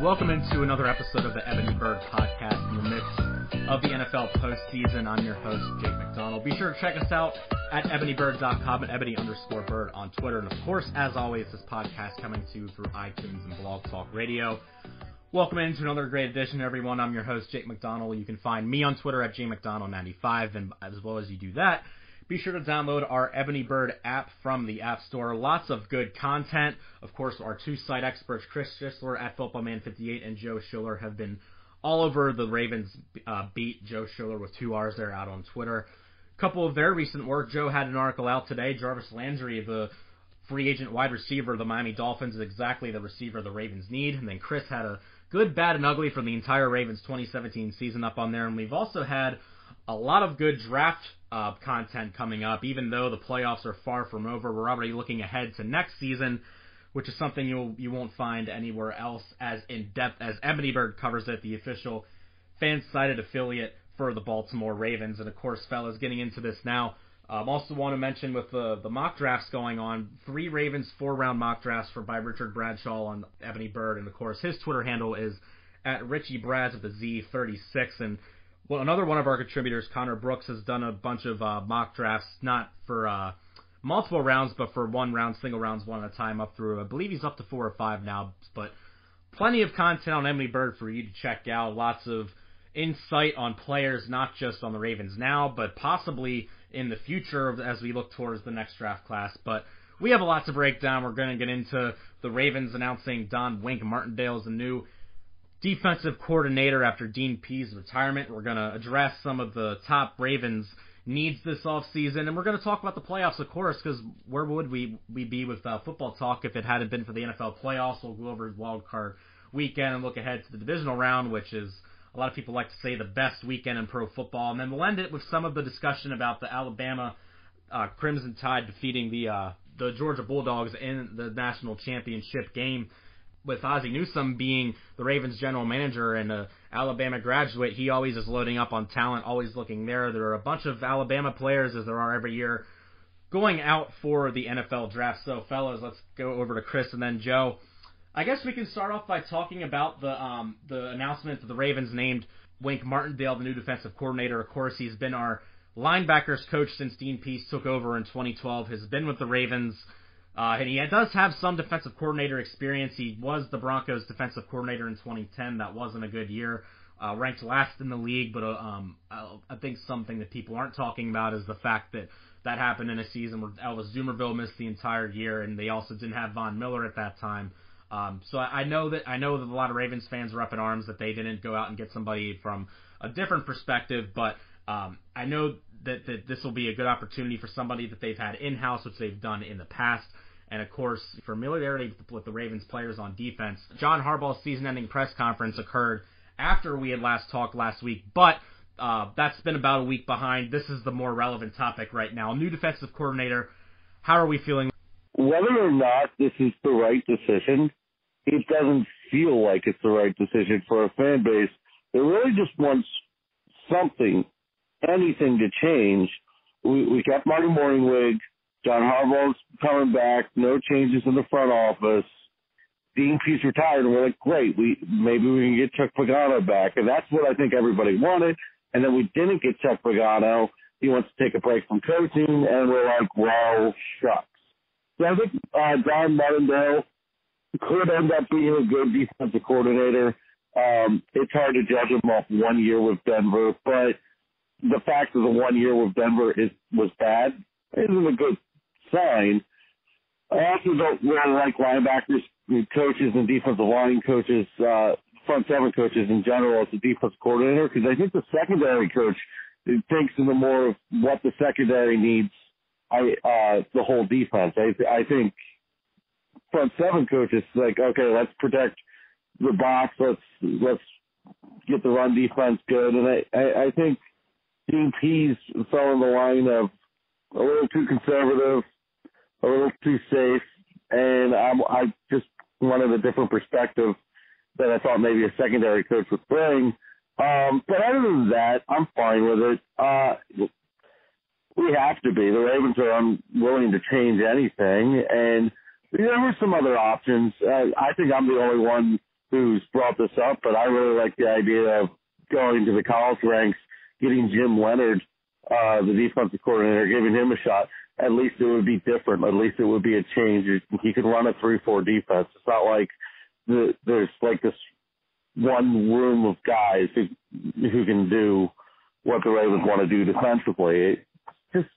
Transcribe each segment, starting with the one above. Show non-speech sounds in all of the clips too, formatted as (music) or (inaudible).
Welcome into another episode of the Ebony Bird Podcast in the midst of the NFL postseason. I'm your host, Jake McDonald. Be sure to check us out at ebonybird.com and ebony underscore bird on Twitter. And of course, as always, this podcast coming to you through iTunes and Blog Talk Radio. Welcome into another great edition, everyone. I'm your host, Jake McDonald. You can find me on Twitter at jmcdonald95, and as well as you do that, be sure to download our Ebony Bird app from the App Store. Lots of good content. Of course, our two site experts, Chris Schisler at FootballMan58 and Joe Schiller, have been all over the Ravens uh, beat. Joe Schiller with two R's there out on Twitter. A couple of very recent work. Joe had an article out today. Jarvis Landry, the free agent wide receiver of the Miami Dolphins, is exactly the receiver the Ravens need. And then Chris had a good, bad, and ugly from the entire Ravens 2017 season up on there. And we've also had a lot of good draft uh, content coming up. Even though the playoffs are far from over, we're already looking ahead to next season, which is something you'll you won't find anywhere else as in depth as Ebony Bird covers it, the official fan-sided affiliate for the Baltimore Ravens. And of course, fellas, getting into this now. Um, also want to mention with the the mock drafts going on, three Ravens four round mock drafts for by Richard Bradshaw on Ebony Bird, and of course his Twitter handle is at Richie Brads with the Z36, and well, another one of our contributors, Connor Brooks, has done a bunch of uh, mock drafts, not for uh, multiple rounds, but for one round, single rounds, one at a time, up through. I believe he's up to four or five now, but plenty of content on Ebony Bird for you to check out. Lots of insight on players, not just on the Ravens now, but possibly in the future as we look towards the next draft class. But we have a lot to break down. We're going to get into the Ravens announcing Don Wink Martindale as the new defensive coordinator after Dean Pees' retirement. We're going to address some of the top Ravens needs this offseason, and we're going to talk about the playoffs, of course, because where would we, we be with uh, football talk if it hadn't been for the NFL playoffs? We'll go over wild card weekend and look ahead to the divisional round, which is a lot of people like to say the best weekend in pro football, and then we'll end it with some of the discussion about the Alabama uh, Crimson Tide defeating the uh, the Georgia Bulldogs in the national championship game with Ozzie Newsome being the Ravens general manager and a Alabama graduate, he always is loading up on talent, always looking there. There are a bunch of Alabama players, as there are every year, going out for the NFL draft. So, fellas, let's go over to Chris and then Joe. I guess we can start off by talking about the um, the announcement that the Ravens named Wink Martindale the new defensive coordinator. Of course, he's been our linebackers coach since Dean Pees took over in 2012. Has been with the Ravens uh, and he does have some defensive coordinator experience. He was the Broncos defensive coordinator in 2010. That wasn't a good year. Uh, ranked last in the league, but uh, um, I think something that people aren't talking about is the fact that that happened in a season where Elvis Dumervil missed the entire year, and they also didn't have Von Miller at that time. Um, so I, I know that I know that a lot of Ravens fans are up in arms that they didn't go out and get somebody from a different perspective, but um, I know that, that this will be a good opportunity for somebody that they've had in house, which they've done in the past. And of course, familiarity with the Ravens players on defense. John Harbaugh's season-ending press conference occurred after we had last talked last week, but uh, that's been about a week behind. This is the more relevant topic right now. New defensive coordinator. How are we feeling? Whether or not this is the right decision, it doesn't feel like it's the right decision for a fan base that really just wants something, anything to change. We, we kept Marty Mornhinweg. John Harbaugh's coming back. No changes in the front office. Dean Pees retired, and we're like, great. We maybe we can get Chuck Pagano back, and that's what I think everybody wanted. And then we didn't get Chuck Pagano. He wants to take a break from coaching, and we're like, well, shucks. So I think uh, Don Martindale could end up being a good defensive coordinator. Um, it's hard to judge him off one year with Denver, but the fact that the one year with Denver is was bad isn't a good sign. I also don't really like linebackers, coaches, and defensive line coaches, uh, front seven coaches in general as a defense coordinator because I think the secondary coach thinks in the more of what the secondary needs. I uh, the whole defense. I I think front seven coaches like okay, let's protect the box. Let's let's get the run defense good. And I I, I think Pees fell in the line of a little too conservative, a little too safe, and I'm, I just wanted a different perspective that I thought maybe a secondary coach would bring. Um, but other than that, I'm fine with it. Uh, we have to be. The Ravens are unwilling to change anything, and there were some other options. Uh, I think I'm the only one who's brought this up, but I really like the idea of going to the college ranks, getting Jim Leonhard, uh, the defensive coordinator, giving him a shot. At least it would be different. At least it would be a change. He could run a three-four defense. It's not like the, there's like this one room of guys who who can do what the Ravens want to do defensively. It just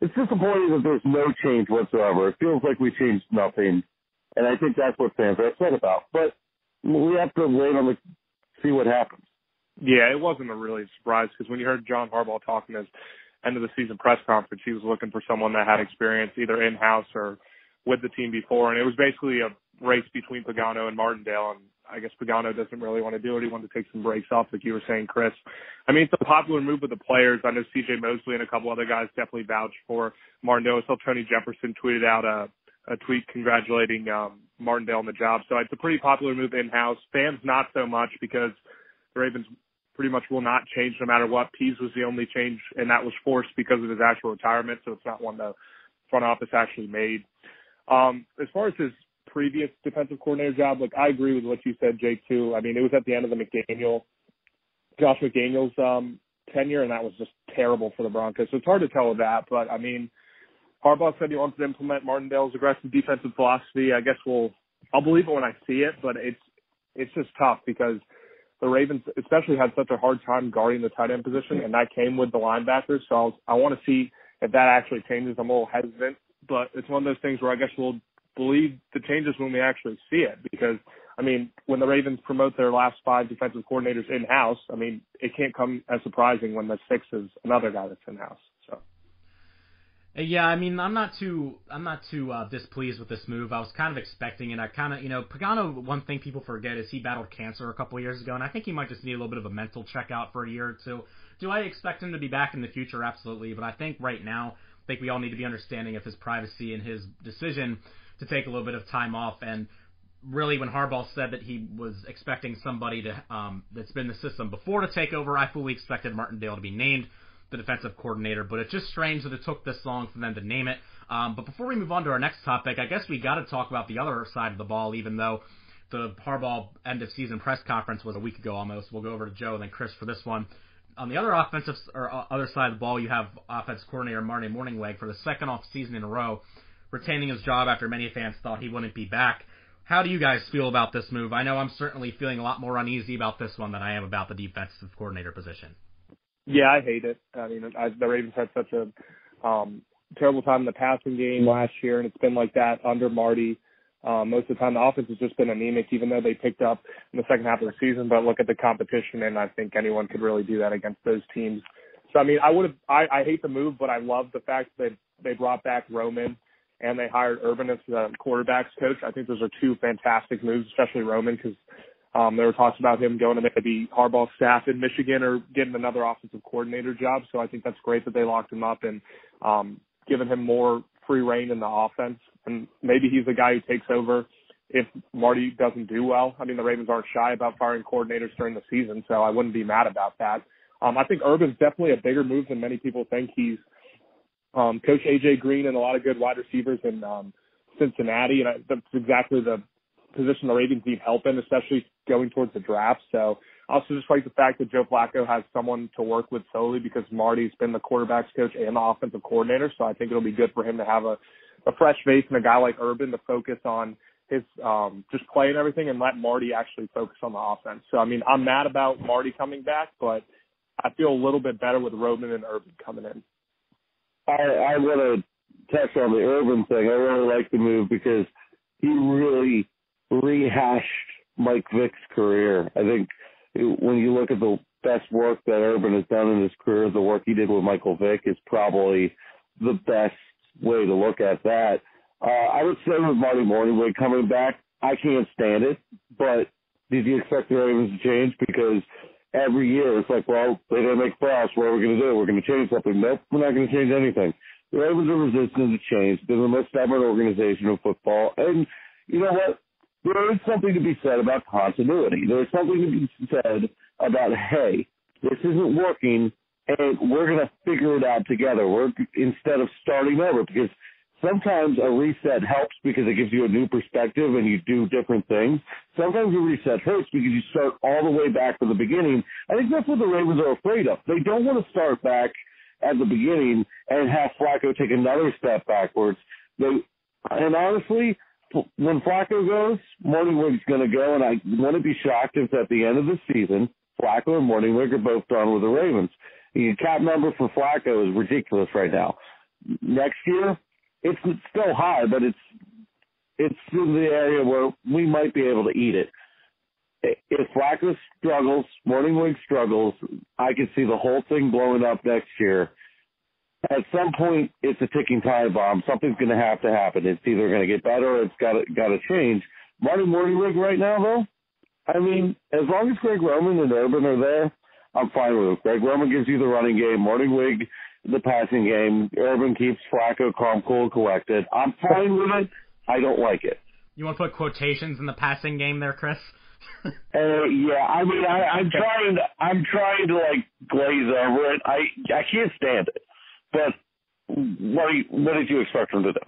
it's disappointing that there's no change whatsoever. It feels like we changed nothing, and I think that's what fans are upset about. But we have to wait on the see what happens. Yeah, it wasn't a really surprise because when you heard John Harbaugh talking his end of the season press conference, he was looking for someone that had experience either in house or with the team before, and it was basically a race between Pagano and Martindale, and I guess Pagano doesn't really want to do it. He wanted to take some breaks off, like you were saying, Chris. I mean, it's a popular move with the players. I know C.J. Mosley and a couple other guys definitely vouched for Martindale. I saw Tony Jefferson tweeted out a, a tweet congratulating um, Martindale on the job. So it's a pretty popular move in house. Fans not so much because the Ravens pretty much will not change no matter what. Pees was the only change, and that was forced because of his actual retirement. So it's not one the front office actually made. Um, as far as his previous defensive coordinator job, like I agree with what you said, Jake. Too. I mean, it was at the end of the McDaniel, Josh McDaniel's um, tenure, and that was just terrible for the Broncos. So it's hard to tell with that. But I mean, Harbaugh said he wants to implement Martindale's aggressive defensive philosophy. I guess we'll I'll believe it when I see it, but it's it's just tough because the Ravens especially had such a hard time guarding the tight end position, and that came with the linebackers. So I'll, I want to see if that actually changes. I'm a little hesitant, but it's one of those things where I guess we'll believe the changes when we actually see it. Because I mean, when the Ravens promote their last five defensive coordinators in house, I mean, it can't come as surprising when the sixth is another guy that's in house. Yeah, I mean, I'm not too, I'm not too uh, displeased with this move. I was kind of expecting it. I kind of, you know, Pagano. One thing people forget is he battled cancer a couple years ago, and I think he might just need a little bit of a mental checkout for a year or two. Do I expect him to be back in the future? Absolutely, but I think right now, I think we all need to be understanding of his privacy and his decision to take a little bit of time off. And really, when Harbaugh said that he was expecting somebody to um, that's been the system before to take over, I fully expected Martindale to be named the defensive coordinator. But it's just strange that it took this long for them to name it. Um, but before we move on to our next topic, I guess we got to talk about the other side of the ball, even though the Harbaugh end of season press conference was a week ago almost. We'll go over to Joe and then Chris for this one. On the other offensive or uh, other side of the ball, you have offensive coordinator Marty Mornhinweg for the second off season in a row, retaining his job after many fans thought he wouldn't be back. How do you guys feel about this move? I know I'm certainly feeling a lot more uneasy about this one than I am about the defensive coordinator position. Yeah, I hate it. I mean, I, the Ravens had such a um, terrible time in the passing game last year, and it's been like that under Marty. Um, most of the time, the offense has just been anemic, even though they picked up in the second half of the season. But look at the competition, and I think anyone could really do that against those teams. So, I mean, I would have. I, I hate the move, but I love the fact that they brought back Roman and they hired Urban as the quarterbacks coach. I think those are two fantastic moves, especially Roman, because um, there were talks about him going to maybe Harbaugh's staff in Michigan or getting another offensive coordinator job. So I think that's great that they locked him up and um, given him more free reign in the offense. And maybe he's the guy who takes over if Marty doesn't do well. I mean, the Ravens aren't shy about firing coordinators during the season, so I wouldn't be mad about that. Um, I think Urban's definitely a bigger move than many people think. He's um, Coach AJ Green and a lot of good wide receivers in um, Cincinnati, and I, that's exactly the position the Ravens need help in, especially going towards the draft. So I also just like the fact that Joe Flacco has someone to work with solely because Marty's been the quarterbacks coach and the offensive coordinator. So I think it'll be good for him to have a, a fresh face and a guy like Urban to focus on his um just play and everything and let Marty actually focus on the offense. So I mean I'm mad about Marty coming back, but I feel a little bit better with Roman and Urban coming in. I I want to touch on the Urban thing. I really like the move because he really rehashed Mike Vick's career. I think when you look at the best work that Urban has done in his career, the work he did with Michael Vick is probably the best way to look at that. Uh, I would say with Marty Mornhinweg coming back, I can't stand it, but did you expect the Ravens to change? Because every year it's like, well, they didn't make playoffs. What are we going to do? We're going to change something. Nope, we're not going to change anything. The Ravens are resistant to change. They're the most stubborn organization in football. And you know what? There is something to be said about continuity. There's something to be said about, hey, this isn't working, and we're going to figure it out together. We're instead of starting over because sometimes a reset helps because it gives you a new perspective and you do different things. Sometimes a reset hurts because you start all the way back from the beginning. I think that's what the Ravens are afraid of. They don't want to start back at the beginning and have Flacco take another step backwards. They, and honestly, when Flacco goes, Mornhinweg's going to go, and I wouldn't be shocked if at the end of the season, Flacco and Mornhinweg are both done with the Ravens. The cap number for Flacco is ridiculous right now. Next year, it's still high, but it's it's in the area where we might be able to eat it. If Flacco struggles, Mornhinweg struggles, I could see the whole thing blowing up next year. At some point, it's a ticking time bomb. Something's going to have to happen. It's either going to get better or it's got to got to change. Marty Mornhinweg right now, though, I mean, as long as Greg Roman and Urban are there, I'm fine with it. Greg Roman gives you the running game. Mornhinweg the passing game. Urban keeps Flacco calm, cool, collected. I'm fine with it. I don't like it. You want to put quotations in the passing game there, Chris? (laughs) uh, yeah, I mean, I, I'm trying. To, I'm trying to like glaze over it. I I can't stand it. But what you, what did you expect them to do?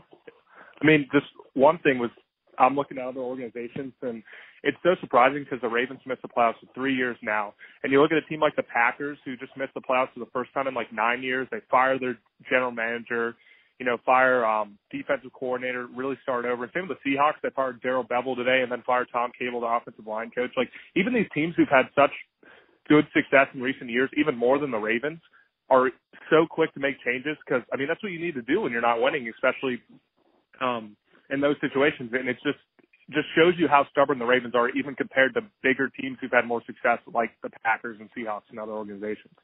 I mean, just one thing was I'm looking at other organizations and it's so surprising because the Ravens missed the playoffs for three years now. And you look at a team like the Packers who just missed the playoffs for the first time in like nine years. They fire their general manager, you know, fire um defensive coordinator, really start over. Same with the Seahawks. They fired Darrell Bevell today and then fired Tom Cable, the offensive line coach. Like even these teams who've had such good success in recent years, even more than the Ravens, are so quick to make changes because I mean that's what you need to do when you're not winning, especially um in those situations. And it's just just shows you how stubborn the Ravens are, even compared to bigger teams who've had more success, like the Packers and Seahawks and other organizations.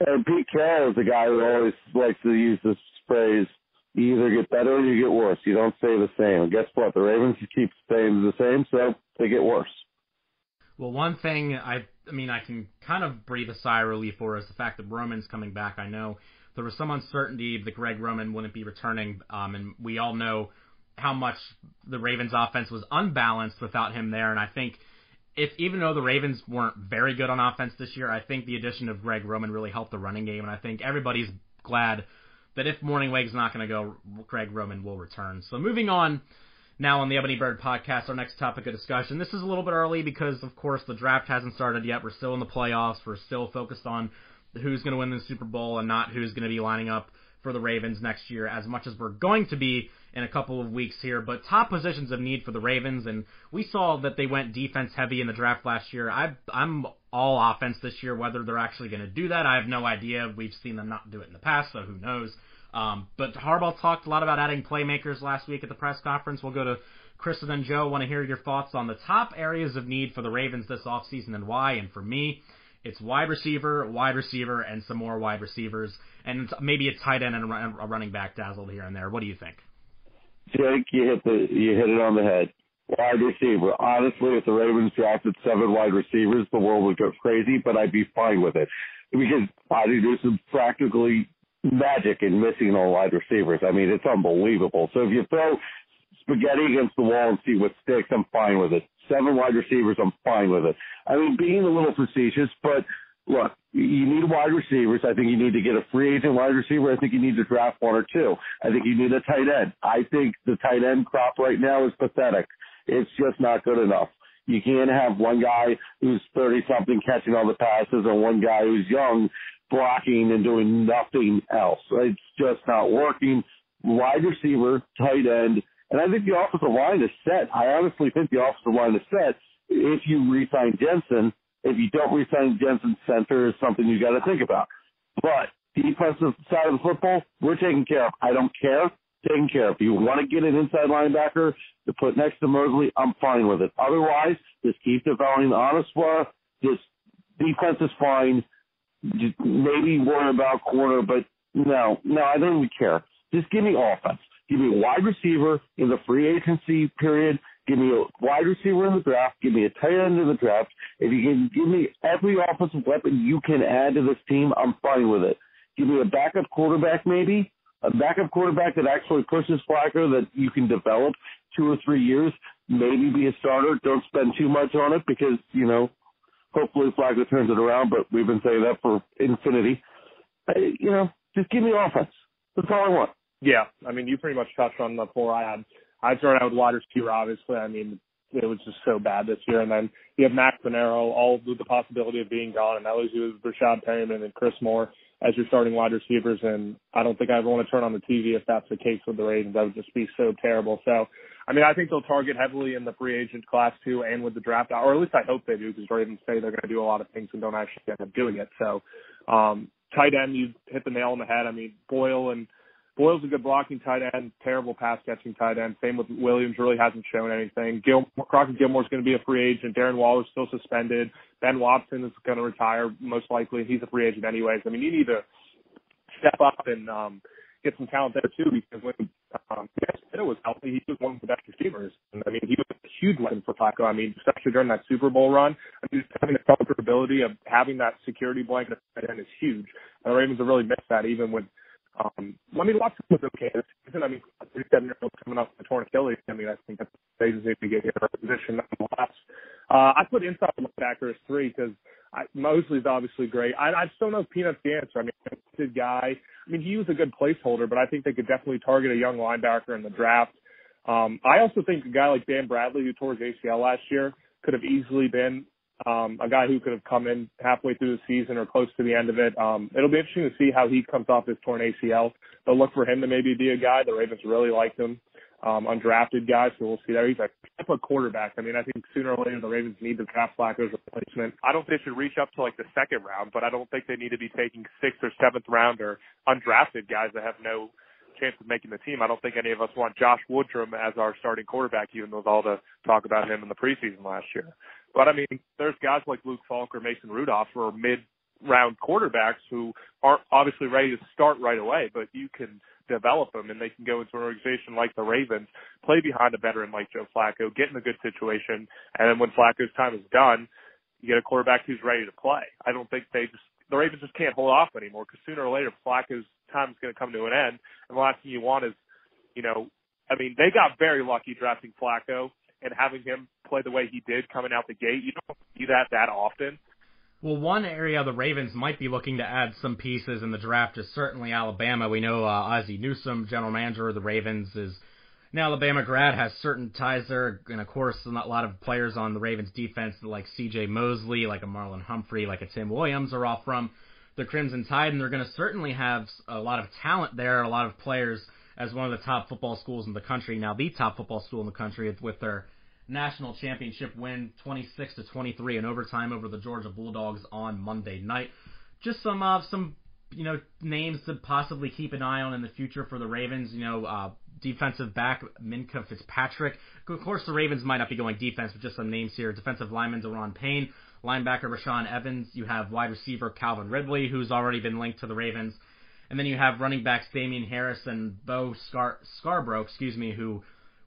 And Pete Carroll is a guy who always likes to use this phrase: "You either get better or you get worse. You don't stay the same." And guess what? The Ravens keep staying the same, so they get worse. Well, one thing I, I mean, I can kind of breathe a sigh of relief for is the fact that Roman's coming back. I know there was some uncertainty that Greg Roman wouldn't be returning, um, and we all know how much the Ravens offense was unbalanced without him there. And I think if even though the Ravens weren't very good on offense this year, I think the addition of Greg Roman really helped the running game. And I think everybody's glad that if Mornhinweg's not going to go, Greg Roman will return. So moving on now on the Ebony Bird podcast, our next topic of discussion. This is a little bit early because, of course, the draft hasn't started yet. We're still in the playoffs. We're still focused on who's going to win the Super Bowl and not who's going to be lining up for the Ravens next year as much as we're going to be in a couple of weeks here. But top positions of need for the Ravens, and we saw that they went defense heavy in the draft last year. I, I'm all offense this year. Whether they're actually going to do that, I have no idea. We've seen them not do it in the past, so who knows. Um, but Harbaugh talked a lot about adding playmakers last week at the press conference. We'll go to Chris and then Joe. Want to hear your thoughts on the top areas of need for the Ravens this offseason and why. And for me, it's wide receiver, wide receiver, and some more wide receivers, and maybe a tight end and a running back dazzled here and there. What do you think? Jake, you hit the you hit it on the head. Wide receiver. Honestly, if the Ravens drafted seven wide receivers, the world would go crazy, but I'd be fine with it because I think there's some practically magic in missing all wide receivers. I mean, it's unbelievable. So if you throw spaghetti against the wall and see what sticks, I'm fine with it. Seven wide receivers, I'm fine with it. I mean, being a little facetious, but look, you need wide receivers. I think you need to get a free agent wide receiver. I think you need to draft one or two. I think you need a tight end. I think the tight end crop right now is pathetic. It's just not good enough. You can't have one guy who's 30 something catching all the passes and one guy who's young blocking and doing nothing else. It's just not working. Wide receiver, tight end, and I think the offensive line is set. I honestly think the offensive line is set if you re-sign Jensen if you don't resign Jensen center is something you got to think about. But defensive side of the football, we're taking care of. I don't care. Taking care of. If you want to get an inside linebacker to put next to Mosley, I'm fine with it. Otherwise, just keep developing Onwuasor. Just defense is fine. Maybe worry about corner, but no, no, I don't even care. Just give me offense. Give me a wide receiver in the free agency period Give me a wide receiver in the draft. Give me a tight end in the draft. If you can give me every offensive weapon you can add to this team, I'm fine with it. Give me a backup quarterback, maybe a backup quarterback that actually pushes Flacco that you can develop two or three years. Maybe be a starter. Don't spend too much on it because you know, hopefully Flacco turns it around. But we've been saying that for infinity. You know, just give me offense. That's all I want. Yeah, I mean, you pretty much touched on the four I had. I started out with wide receiver, obviously. I mean, it was just so bad this year. And then you have Max Panero, all the possibility of being gone, and that leaves you with Breshad Perriman and Chris Moore as your starting wide receivers. And I don't think I ever want to turn on the TV if that's the case with the Ravens. That would just be so terrible. So, I mean, I think they'll target heavily in the free agent class too, and with the draft, or at least I hope they do, because Ravens say they're going to do a lot of things and don't actually end up doing it. So, um, tight end, you hit the nail on the head. I mean, Boyle and Boyle's a good blocking tight end, terrible pass catching tight end. Same with Williams, really hasn't shown anything. Gil, Crockett Gillmore's going to be a free agent. Darren Waller's still suspended. Ben Watson is going to retire most likely. He's a free agent anyways. I mean, you need to step up and um, get some talent there too because when um, Pitta was healthy, he was one of the best receivers. And I mean, he was a huge weapon for Flacco. I mean, especially during that Super Bowl run, I mean, having the comfortability of having that security blanket at tight end is huge. And the Ravens have really missed that even with um, I mean, Watson was okay this season. I mean, 37 year old coming off the torn Achilles. I mean, I think that's Ravens need to get a position nonetheless. Uh, I put inside linebacker as three because Mosley's obviously great. I, I just don't know if Peanut's the answer. I mean, good guy. I mean, he was a good placeholder, but I think they could definitely target a young linebacker in the draft. Um, I also think a guy like Bam Bradley, who tore his ACL last year, could have easily been um, a guy who could have come in halfway through the season or close to the end of it. Um, it'll be interesting to see how he comes off his torn ACL. They'll look for him to maybe be a guy. The Ravens really like him. Um, undrafted guy, so we'll see there. He's a type of quarterback. I mean, I think sooner or later the Ravens need to draft Flacco's replacement. I don't think they should reach up to like the second round, but I don't think they need to be taking sixth or seventh round or undrafted guys that have no chance of making the team. I don't think any of us want Josh Woodrum as our starting quarterback, even with all the talk about him in the preseason last year. But I mean, there's guys like Luke Falk or Mason Rudolph who are mid round quarterbacks who aren't obviously ready to start right away, but you can develop them and they can go into an organization like the Ravens, play behind a veteran like Joe Flacco, get in a good situation, and then when Flacco's time is done, you get a quarterback who's ready to play. I don't think they just the Ravens just can't hold off anymore because sooner or later Flacco's time is going to come to an end, and the last thing you want is, you know, I mean they got very lucky drafting Flacco and having him play the way he did coming out the gate. You don't see that that often. Well, one area the Ravens might be looking to add some pieces in the draft is certainly Alabama. We know uh, Ozzie Newsome, general manager of the Ravens, is an Alabama grad, has certain ties there, and of course, a lot of players on the Ravens defense like C.J. Mosley, like a Marlon Humphrey, like a Tim Williams are all from the Crimson Tide, and they're going to certainly have a lot of talent there, a lot of players as one of the top football schools in the country. Now, the top football school in the country with their national championship win 26 to 23 in overtime over the Georgia Bulldogs on Monday night. Just some uh, some you know names to possibly keep an eye on in the future for the Ravens. You know, uh, defensive back Minkah Fitzpatrick. Of course, the Ravens might not be going defense, but just some names here. Defensive lineman Daron Payne, linebacker Rashaan Evans. You have wide receiver Calvin Ridley, who's already been linked to the Ravens. And then you have running backs Damien Harris and Bo Scar- Scarborough, excuse me, who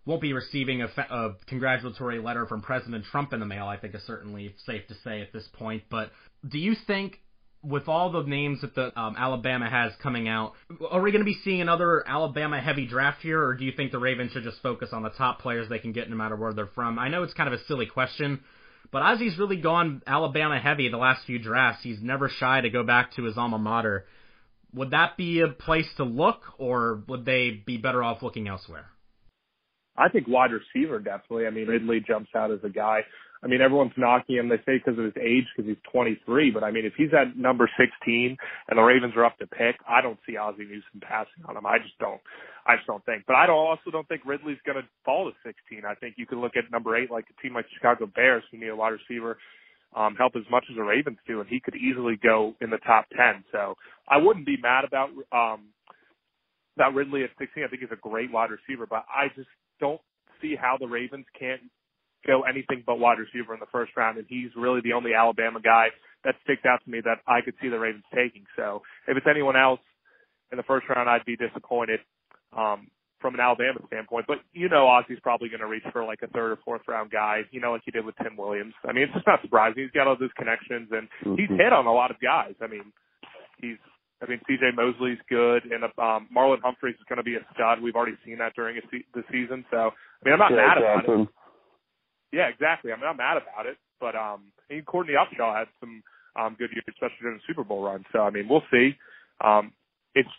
won't be receiving a, a, congratulatory letter from President Trump in the mail. I think is certainly safe to say at this point. But do you think, with all the names that the um, Alabama has coming out, are we going to be seeing another Alabama heavy draft here, or do you think the Ravens should just focus on the top players they can get no matter where they're from? I know it's kind of a silly question. But Ozzie's really gone Alabama heavy the last few drafts. He's never shy to go back to his alma mater. Would that be a place to look, or would they be better off looking elsewhere? I think wide receiver definitely. I mean, Ridley jumps out as a guy. I mean, everyone's knocking him. They say because of his age, because he's 23. But I mean, if he's at number 16 and the Ravens are up to pick, I don't see Ozzie Newsome passing on him. I just don't. I just don't think. But I don't, also don't think Ridley's going to fall to 16. I think you could look at number eight, like a team like Chicago Bears, who need a wide receiver um, help as much as the Ravens do, and he could easily go in the top 10. So I wouldn't be mad about um, about Ridley at 16. I think he's a great wide receiver, but I just don't see how the Ravens can't go anything but wide receiver in the first round, and he's really the only Alabama guy that sticks out to me that I could see the Ravens taking. So if it's anyone else in the first round, I'd be disappointed um, from an Alabama standpoint. But you know, Ozzie's probably going to reach for like a third or fourth round guy, you know, like he did with Tim Williams. I mean, it's just not surprising. He's got all those connections, and mm-hmm. he's hit on a lot of guys. I mean, he's I mean, C.J. Mosley's good, and um, Marlon Humphreys is going to be a stud. We've already seen that during se- the season. So, I mean, I'm not yeah, mad about it. Yeah, exactly. I'm not mad about it. But um, I Courtney Upshaw had some um, good years, especially during the Super Bowl run. So, I mean, we'll see. Um, it's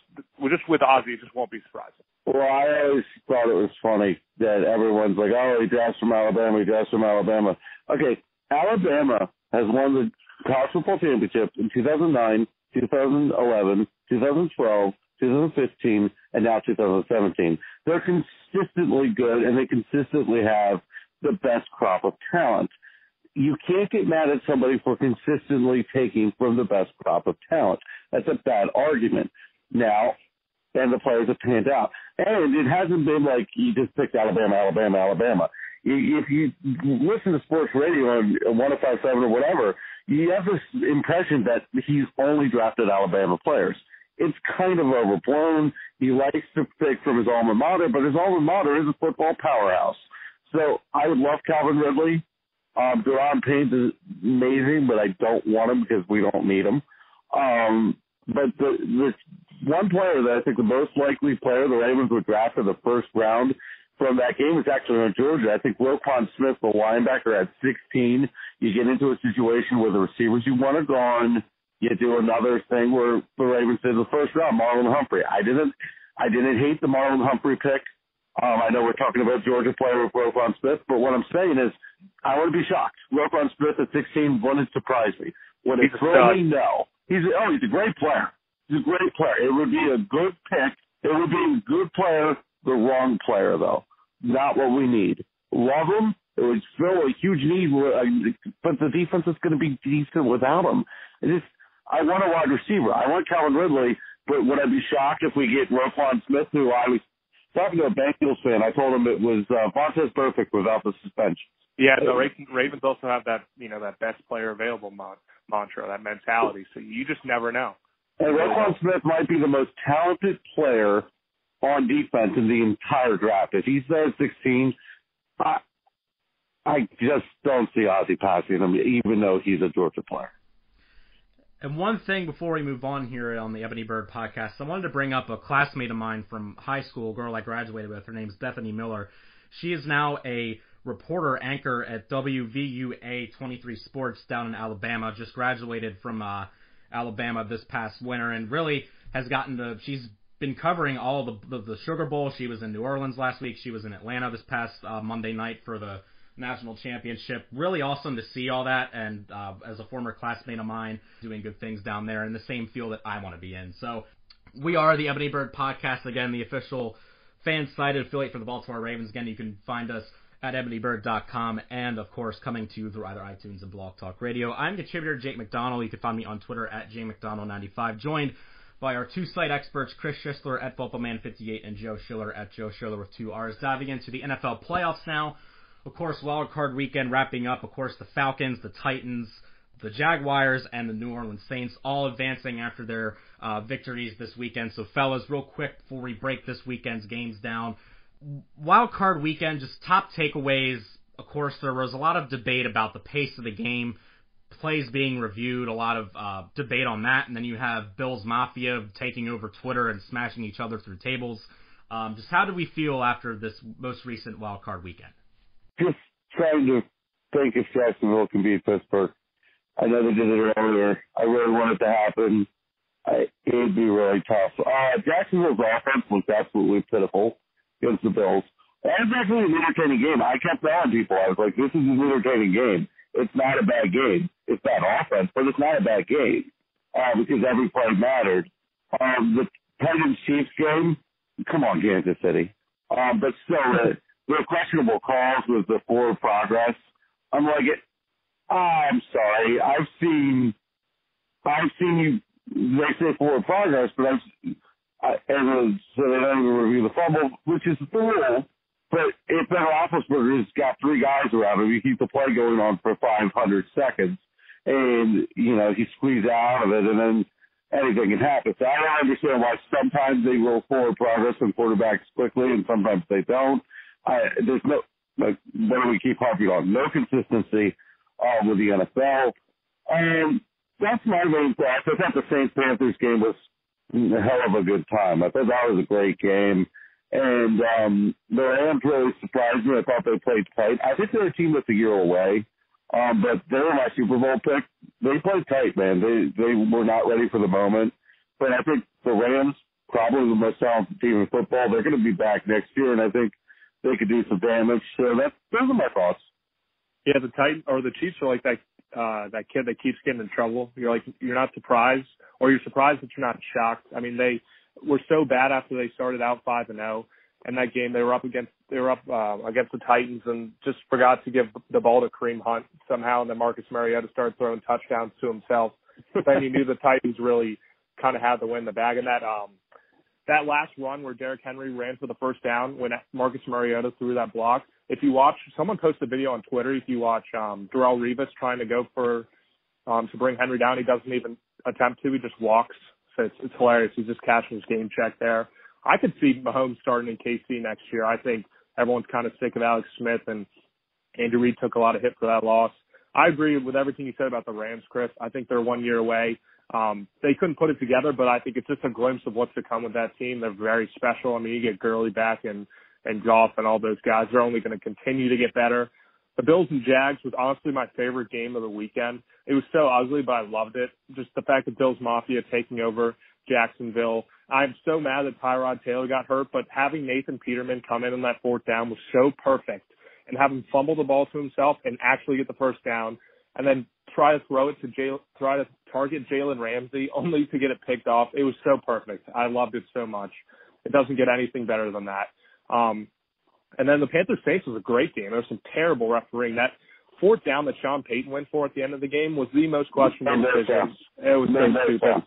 we just with Ozzie, it just won't be surprising. Well, I always thought it was funny that everyone's like, "Oh, he drafts from Alabama. He drafts from Alabama." Okay, Alabama has won the college football championship in 2009, 2011, 2012, 2015, and now 2017. They're consistently good, and they consistently have the best crop of talent. You can't get mad at somebody for consistently taking from the best crop of talent. That's a bad argument. Now, and the players have panned out. And it hasn't been like you just picked Alabama, Alabama, Alabama. If you listen to sports radio on 1057 or whatever, you have this impression that he's only drafted Alabama players. It's kind of overblown. He likes to pick from his alma mater, but his alma mater is a football powerhouse. So I would love Calvin Ridley. Um, Daron Payne is amazing, but I don't want him because we don't need him. Um, but the, the one player that I think the most likely player the Ravens would draft in the first round from that game is actually in Georgia. I think Roquan Smith, the linebacker, at 16. You get into a situation where the receivers you want are gone. You do another thing where the Ravens did the first round, Marlon Humphrey. I didn't, I didn't hate the Marlon Humphrey pick. Um, I know we're talking about Georgia player with Roquan Smith, but what I'm saying is I would be shocked. Roquan Smith at 16 wouldn't surprise me. Would it throw me? No. He's oh, he's a great player. He's a great player. It would be a good pick. It would be a good player, the wrong player though. Not what we need. Love him. It would fill a huge need, but the defense is going to be decent without him. It just, I want a wide receiver. I want Calvin Ridley, but would I be shocked if we get Roquan Smith, who I was talking to a Bengals fan. I told him it was uh, Vontaze Burfict without the suspension. Yeah, the Ravens also have that, you know, that best player available mantra, that mentality. So you just never know. And Roquan Smith might be the most talented player on defense in the entire draft. If he's there at 16, I, I just don't see Ozzie passing him, even though he's a Georgia player. And one thing before we move on here on the Ebony Bird podcast, I wanted to bring up a classmate of mine from high school, a girl I graduated with. Her name's Bethany Miller. She is now a reporter anchor at WVUA 23 Sports down in Alabama. Just graduated from uh, Alabama this past winter and really has gotten to. She's been covering all the, the the Sugar Bowl. She was in New Orleans last week. She was in Atlanta this past uh, Monday night for the national championship. Really awesome to see all that, and uh, as a former classmate of mine, doing good things down there in the same field that I want to be in. So we are the Ebony Bird Podcast again, the official fan-sided affiliate for the Baltimore Ravens. Again, you can find us at ebonybird.com and of course coming to you through either iTunes and Blog Talk Radio. I'm contributor Jake McDonald. You can find me on Twitter at jmcdonald95. Joined by our two site experts, Chris Schisler at FootballMan58 and Joe Schiller at Joe Schiller with two R's. Diving into the NFL playoffs now. Of course, wild card weekend wrapping up. Of course, the Falcons, the Titans, the Jaguars, and the New Orleans Saints all advancing after their uh, victories this weekend. So, fellas, real quick before we break this weekend's games down, wild card weekend, just top takeaways. Of course, there was a lot of debate about the pace of the game, plays being reviewed, a lot of uh, debate on that, and then you have Bills Mafia taking over Twitter and smashing each other through tables. Um, just how do we feel after this most recent wild card weekend? just trying to think if Jacksonville can beat Pittsburgh. I know they did it earlier. I really want it to happen. I, it'd be really tough. Uh, Jacksonville's offense looked absolutely pitiful against the Bills. That was actually an entertaining game. I kept telling people, I was like, this is an entertaining game. It's not a bad game. It's bad offense, but it's not a bad game uh, because every play mattered. Um, the Titans Chiefs game, come on, Kansas City. Um, but still, uh, were questionable calls with the forward progress. I'm like, I'm sorry. I've seen, I've seen you. They say forward progress, but I've, And so they don't even review the fumble, which is the rule. But if Ben Roethlisberger's got three guys around him, you keep the play going on for 500 seconds, and you know he squeezes out of it, and then anything can happen. So I don't understand why sometimes they roll forward progress and quarterbacks quickly, and sometimes they don't. I, there's no, like, what do we keep harping on? No consistency uh, with the NFL. And that's my main thought. I thought the Saints Panthers game was a hell of a good time. I thought that was a great game. And um, the Rams really surprised me. I thought they played tight. I think they're a team that's a year away. Um, but they were my Super Bowl pick. They played tight, man. They they were not ready for the moment. But I think the Rams probably the most talented team in football. They're going to be back next year, and I think they could do some damage. So that's those are my thoughts. Yeah, the Titan or the Chiefs are like that uh that kid that keeps getting in trouble. You're like you're not surprised, or you're surprised that you're not shocked. I mean, they were so bad after they started out five and zero. And that game, they were up against they were up uh, against the Titans and just forgot to give the ball to Kareem Hunt somehow, and then Marcus Mariota started throwing touchdowns to himself. then you knew the Titans really kind of had to win in the bag. And that um that last run where Derrick Henry ran for the first down when Marcus Mariota threw that block. If you watch, someone posted a video on Twitter. If you watch um Darrelle Revis trying to go for um to bring Henry down, he doesn't even attempt to. He just walks. So it's, it's hilarious. He's just cashing his game check there. I could see Mahomes starting in KC next year. I think everyone's kind of sick of Alex Smith and Andy Reid took a lot of hit for that loss. I agree with everything you said about the Rams, Chris. I think they're one year away. Um, they couldn't put it together, but I think it's just a glimpse of what's to come with that team. They're very special. I mean, you get Gurley back and and Goff and all those guys. They're only going to continue to get better. The Bills and Jags was honestly my favorite game of the weekend. It was so ugly, but I loved it. Just the fact that Bills Mafia taking over Jacksonville. I'm so mad that Tyrod Taylor got hurt, but having Nathan Peterman come in on that fourth down was so perfect and have him fumble the ball to himself and actually get the first down and then try to throw it to Jay, try to target Jalen Ramsey (laughs) only to get it picked off. It was so perfect. I loved it so much. It doesn't get anything better than that. Um, and then the Panthers Saints was a great game. There was some terrible refereeing. That fourth down that Sean Payton went for at the end of the game was the most questionable decision. It was so stupid.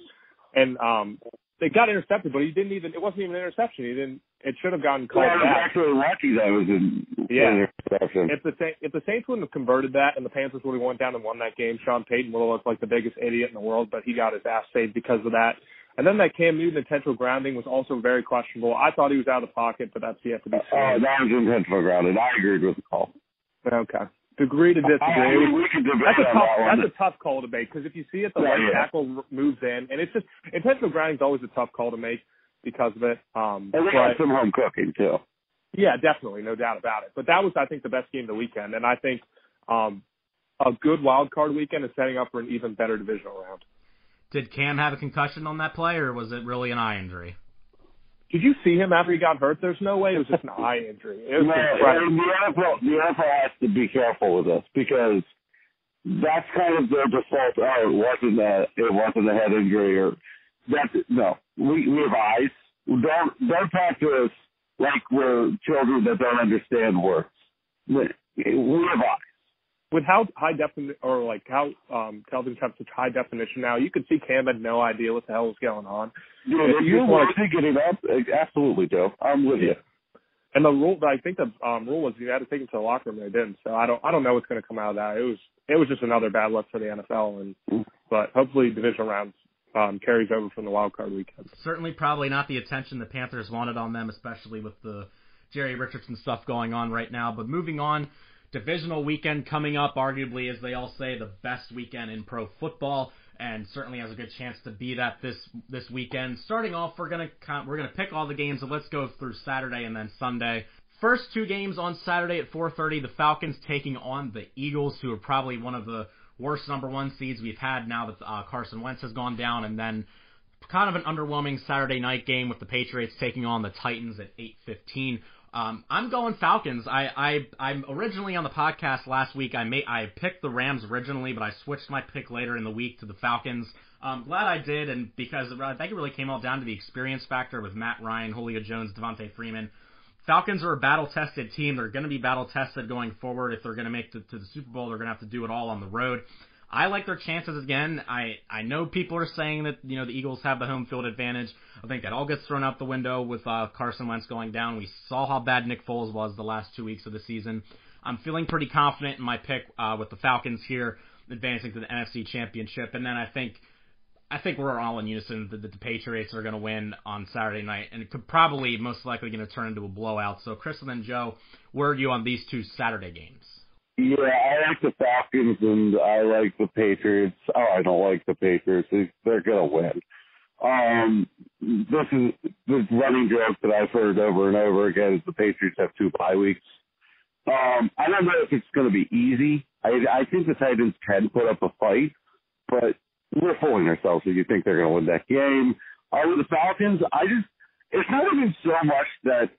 And um they got intercepted, but he didn't even. It wasn't even an interception. He didn't. It should have gotten called well, back. actually lucky that was an Yeah. interception. If the Sa- if the Saints wouldn't have converted that and the Panthers would have went down and won that game, Sean Payton would have looked like the biggest idiot in the world. But he got his ass saved because of that. And then that Cam Newton intentional grounding was also very questionable. I thought he was out of the pocket, but that's yet to be Oh, seen. that was intentional grounded. I agreed with the call. okay. Agree to Uh, disagree. we, we can debate That's a on tough. that. That's a tough call to make because if you see it, the Yeah, right yeah. tackle moves in, and it's just intentional grounding is always a tough call to make because of it. Um, and they but had some home cooking too. yeah, definitely, no doubt about it. But that was, I think, the best game of the weekend, and I think um, a good wild card weekend is setting up for an even better divisional round. Did Cam have a concussion on that play, or was it really an eye injury? Did you see him after he got hurt? There's no way it was just an eye injury. It was the NFL, the NFL has to be careful with this because that's kind of their default. Oh, it wasn't a, it wasn't a head injury, or that's no. We we have eyes. Don't don't talk to us like we're children that don't understand words. We have eyes. With how high definition or like how um, televisions have such high definition now, you could see Cam had no idea what the hell was going on. Dude, If if you wanna- worthy getting up, absolutely, Joe. I'm with you. And the rule, I think the um, rule was you had to take him to the locker room. They didn't. So I don't, I don't know what's going to come out of that. It was, it was just another bad luck for the NFL. And but hopefully divisional rounds um, carries over from the wild card weekend. Certainly, probably not the attention the Panthers wanted on them, especially with the Jerry Richardson stuff going on right now. But moving on, divisional weekend coming up, arguably, as they all say, the best weekend in pro football, and certainly has a good chance to be that this this weekend. Starting off, we're gonna we're gonna pick all the games, so let's go through Saturday and then Sunday. First two games on Saturday at 4:30, the Falcons taking on the Eagles, who are probably one of the worst number one seeds we've had now that uh, Carson Wentz has gone down, and then kind of an underwhelming Saturday night game with the Patriots taking on the Titans at 8:15. Um, I'm going Falcons. I, I I'm originally on the podcast last week. I made I picked the Rams originally, but I switched my pick later in the week to the Falcons. I'm glad I did, and because I think it really came all down to the experience factor with Matt Ryan, Julio Jones, Devonta Freeman. Falcons are a battle tested team. They're going to be battle tested going forward. If they're going to make it to the Super Bowl, they're going to have to do it all on the road. I like their chances again. I I know people are saying that you know the Eagles have the home field advantage. I think that all gets thrown out the window with uh, Carson Wentz going down. We saw how bad Nick Foles was the last two weeks of the season. I'm feeling pretty confident in my pick uh, with the Falcons here advancing to the NFC Championship, and then I think I think we're all in unison that the, Patriots are going to win on Saturday night, and it could probably most likely going to turn into a blowout. So, Chris and then Joe, where are you on these two Saturday games? Yeah, I like the Falcons and I like the Patriots. Oh, I don't like the Patriots. They- They're gonna win. Um, this is the running joke that I've heard over and over again is the Patriots have two bye weeks. Um, I don't know if it's going to be easy. I, I think the Titans can put up a fight, but we're fooling ourselves if you think they're going to win that game. Uh, with the Falcons, I just, it's not even so much that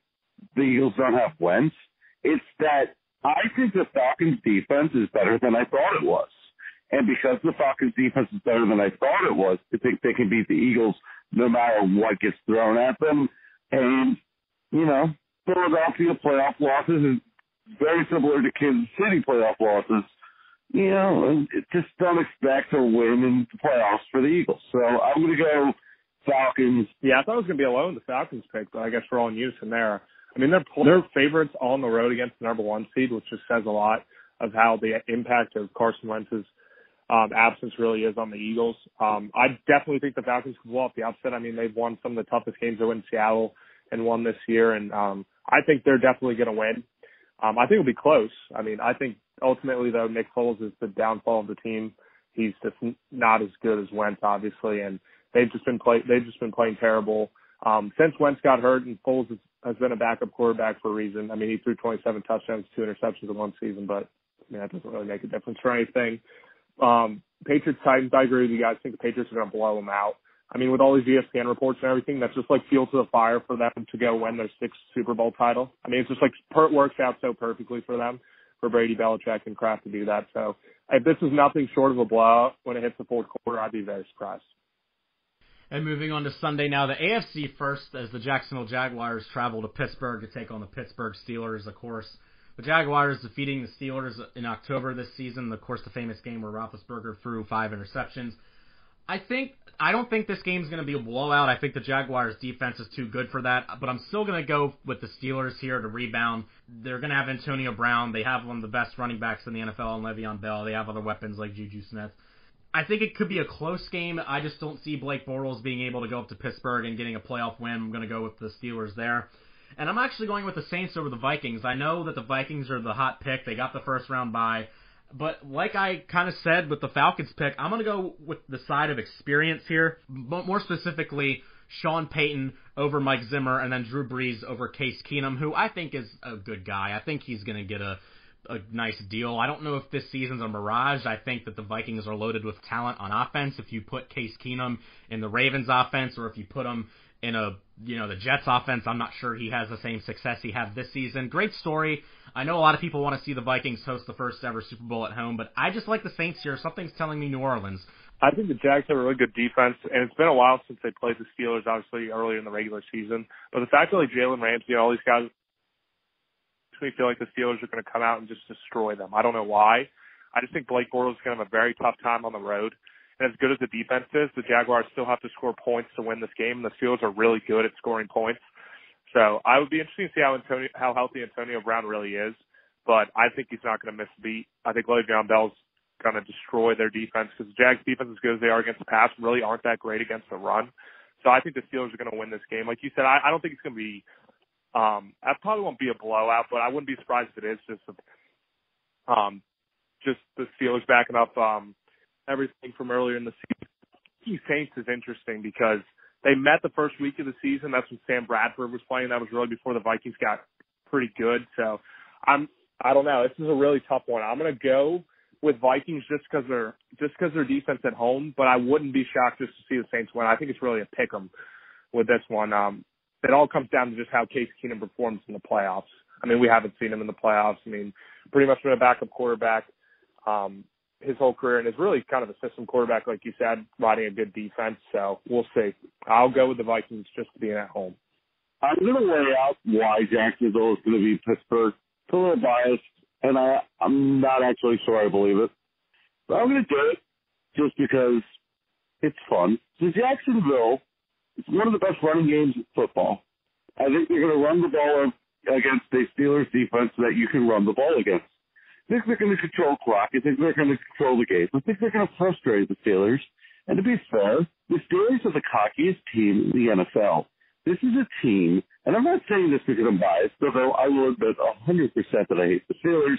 the Eagles don't have Wentz. It's that I think the Falcons defense is better than I thought it was. And because the Falcons defense is better than I thought it was, I think they can beat the Eagles no matter what gets thrown at them. And, you know, Philadelphia playoff losses is very similar to Kansas City playoff losses. You know, just don't expect a win in the playoffs for the Eagles. So I'm going to go Falcons. Yeah, I thought it was going to be alone the Falcons pick, but I guess we're all in unison there. I mean, they're they're favorites on the road against the number one seed, which just says a lot of how the impact of Carson Wentz's um, absence really is on the Eagles. Um, I definitely think the Falcons can pull off the upset. I mean, they've won some of the toughest games they win in Seattle and won this year, and um, I think they're definitely going to win. Um, I think it'll be close. I mean, I think ultimately though Nick Foles is the downfall of the team. He's just not as good as Wentz, obviously, and they've just been play they've just been playing terrible. Um, since Wentz got hurt and Foles has, has been a backup quarterback for a reason. I mean, he threw 27 touchdowns, two interceptions in one season, but I mean that doesn't really make a difference for anything. Um, Patriots Titans, I agree with you guys. I think the Patriots are going to blow them out. I mean, with all these ESPN reports and everything, that's just like fuel to the fire for them to go win their sixth Super Bowl title. I mean, it's just like it works out so perfectly for them, for Brady, Belichick, and Kraft to do that. So if this is nothing short of a blowout when it hits the fourth quarter, I'd be very surprised. And moving on to Sunday now, the AFC first as the Jacksonville Jaguars travel to Pittsburgh to take on the Pittsburgh Steelers. Of course, the Jaguars defeating the Steelers in October this season. Of course, the famous game where Roethlisberger threw five interceptions. I think I don't think this game's going to be a blowout. I think the Jaguars defense is too good for that, but I'm still going to go with the Steelers here to rebound. They're going to have Antonio Brown. They have one of the best running backs in the NFL and Le'Veon Bell. They have other weapons like Juju Smith. I think it could be a close game. I just don't see Blake Bortles being able to go up to Pittsburgh and getting a playoff win. I'm going to go with the Steelers there. And I'm actually going with the Saints over the Vikings. I know that the Vikings are the hot pick. They got the first round bye. But like I kind of said with the Falcons pick, I'm going to go with the side of experience here. But more specifically, Sean Payton over Mike Zimmer, and then Drew Brees over Case Keenum, who I think is a good guy. I think he's going to get a a nice deal. I don't know if this season's a mirage. I think that the Vikings are loaded with talent on offense. If you put Case Keenum in the Ravens offense or if you put him in a, you know, the Jets offense, I'm not sure he has the same success he had this season. Great story. I know a lot of people want to see the Vikings host the first ever Super Bowl at home, but I just like the Saints here. Something's telling me New Orleans. I think the Jags have a really good defense, and it's been a while since they played the Steelers, obviously earlier in the regular season. But the fact that like Jalen Ramsey and all these guys me feel like the Steelers are going to come out and just destroy them. I don't know why. I just think Blake Bortles is going to have a very tough time on the road. And as good as the defense is, the Jaguars still have to score points to win this game. The Steelers are really good at scoring points. So I would be interested to see how Antonio, how healthy Antonio Brown really is. But I think he's not going to miss a beat. I think Le'Veon Bell's going to destroy their defense because the Jags defense, as good as they are against the pass, really aren't that great against the run. So I think the Steelers are going to win this game. Like you said, I, I don't think it's going to be um, that probably won't be a blowout, but I wouldn't be surprised if it is. Just, um, just the Steelers backing up um, everything from earlier in the season. Saints is interesting because they met the first week of the season. That's when Sam Bradford was playing. That was really before the Vikings got pretty good. So I'm I don't know. This is a really tough one. I'm gonna go with Vikings just because they're just because their defense at home, but I wouldn't be shocked just to see the Saints win. I think it's really a pick 'em with this one. Um, it all comes down to just how Case Keenum performs in the playoffs. I mean, we haven't seen him in the playoffs. I mean, pretty much been a backup quarterback um, his whole career, and is really kind of a system quarterback, like you said, riding a good defense. So we'll see. I'll go with the Vikings just being at home. I'm going to lay out why Jacksonville is going to be Pittsburgh. It's a little biased, and I, I'm not actually sure I believe it. But I'm going to do it just because it's fun. So Jacksonville it's one of the best running games in football. I think they're going to run the ball against a Steelers defense that you can run the ball against. I think they're going to control clock. I think they're going to control the game. I think they're going to frustrate the Steelers. And to be fair, the Steelers are the cockiest team in the NFL. This is a team, and I'm not saying this because I'm biased, although I will admit 100% that I hate the Steelers.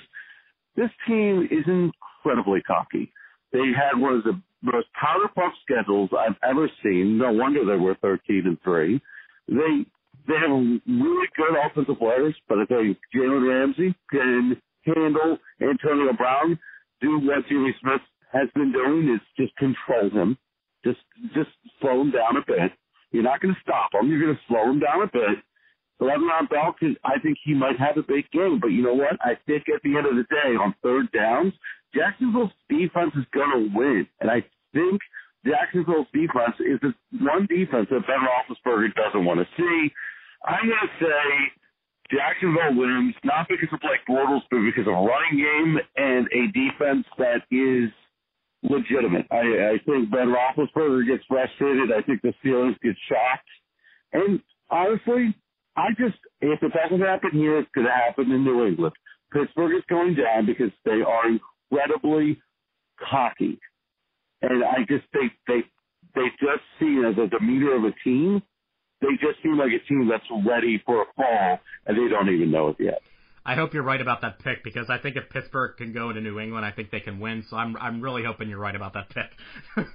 This team is incredibly cocky. They had one of the most powder puff schedules I've ever seen. No wonder they were 13 and three. They they have really good offensive players, but I tell Jalen Ramsey can handle Antonio Brown. Do what Jimmy Smith has been doing is just control him, just just slow him down a bit. You You're not going to stop him. You're going to slow him down a bit. Le'Veon Bell, I think he might have a big game. But you know what? I think at the end of the day, on third downs, Jacksonville's defense is going to win. And I think Jacksonville's defense is the one defense that Ben Roethlisberger doesn't want to see. I'm going to say Jacksonville wins, not because of Blake Bortles, but because of a running game and a defense that is legitimate. I, I think Ben Roethlisberger gets frustrated. I think the Steelers get shocked. And honestly, I just, if it doesn't happen here, it's going to happen in New England. Pittsburgh is going down because they are incredibly cocky. And I just think they, they just see as a demeanor of a team, they just seem like a team that's ready for a fall, and they don't even know it yet. I hope you're right about that pick because I think if Pittsburgh can go into New England, I think they can win. So I'm I'm really hoping you're right about that pick. (laughs)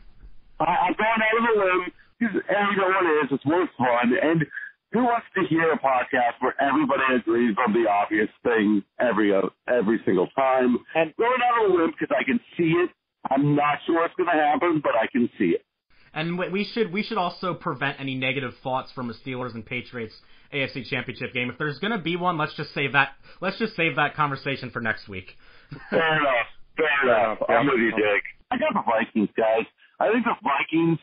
I, I'm going out of the limb because and you know what it is. It's more fun, and who wants to hear a podcast where everybody agrees on the obvious thing every every single time? And going out of the limb because I can see it. I'm not sure what's going to happen, but I can see it. And we should we should also prevent any negative thoughts from the Steelers and Patriots AFC Championship game. If there's going to be one, let's just save that. Let's just save that conversation for next week. (laughs) Fair enough. Fair enough. I'm with you, Dick. I got the Vikings, guys. I think the Vikings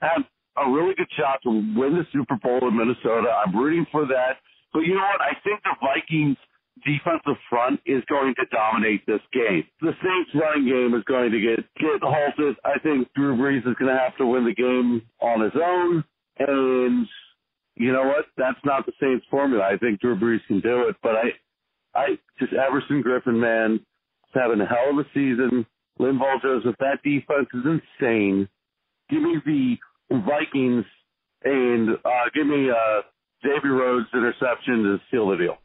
have a really good shot to win the Super Bowl in Minnesota. I'm rooting for that. But you know what? I think the Vikings defensive front is going to dominate this game. The Saints running game is going to get get halted. I think Drew Brees is going to have to win the game on his own. And you know what? That's not the Saints formula. I think Drew Brees can do it, but I, I just Everson Griffen, man, is having a hell of a season. Linval Joseph, that defense is insane. Give me the Vikings and uh, give me uh, Xavier Rhodes interception to seal the deal.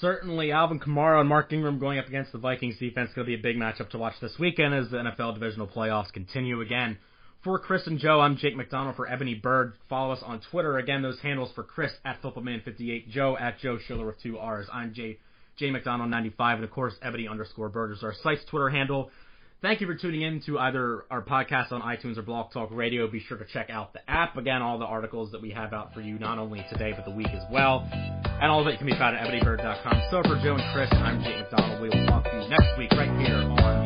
Certainly, Alvin Kamara and Mark Ingram going up against the Vikings defense going to be a big matchup to watch this weekend as the NFL divisional playoffs continue again. For Chris and Joe, I'm Jake McDonald for Ebony Bird. Follow us on Twitter. Again, those handles for Chris at FootballMan58, Joe at Joe Schiller with two R's. I'm Jay, Jay McDonald 95, and of course, Ebony underscore Bird is our site's Twitter handle. Thank you for tuning in to either our podcast on iTunes or Blog Talk Radio. Be sure to check out the app. Again, all the articles that we have out for you, not only today, but the week as well. And all of it can be found at ebonybird.com. So for Joe and Chris, I'm Jake McDonald. We will talk to you next week right here on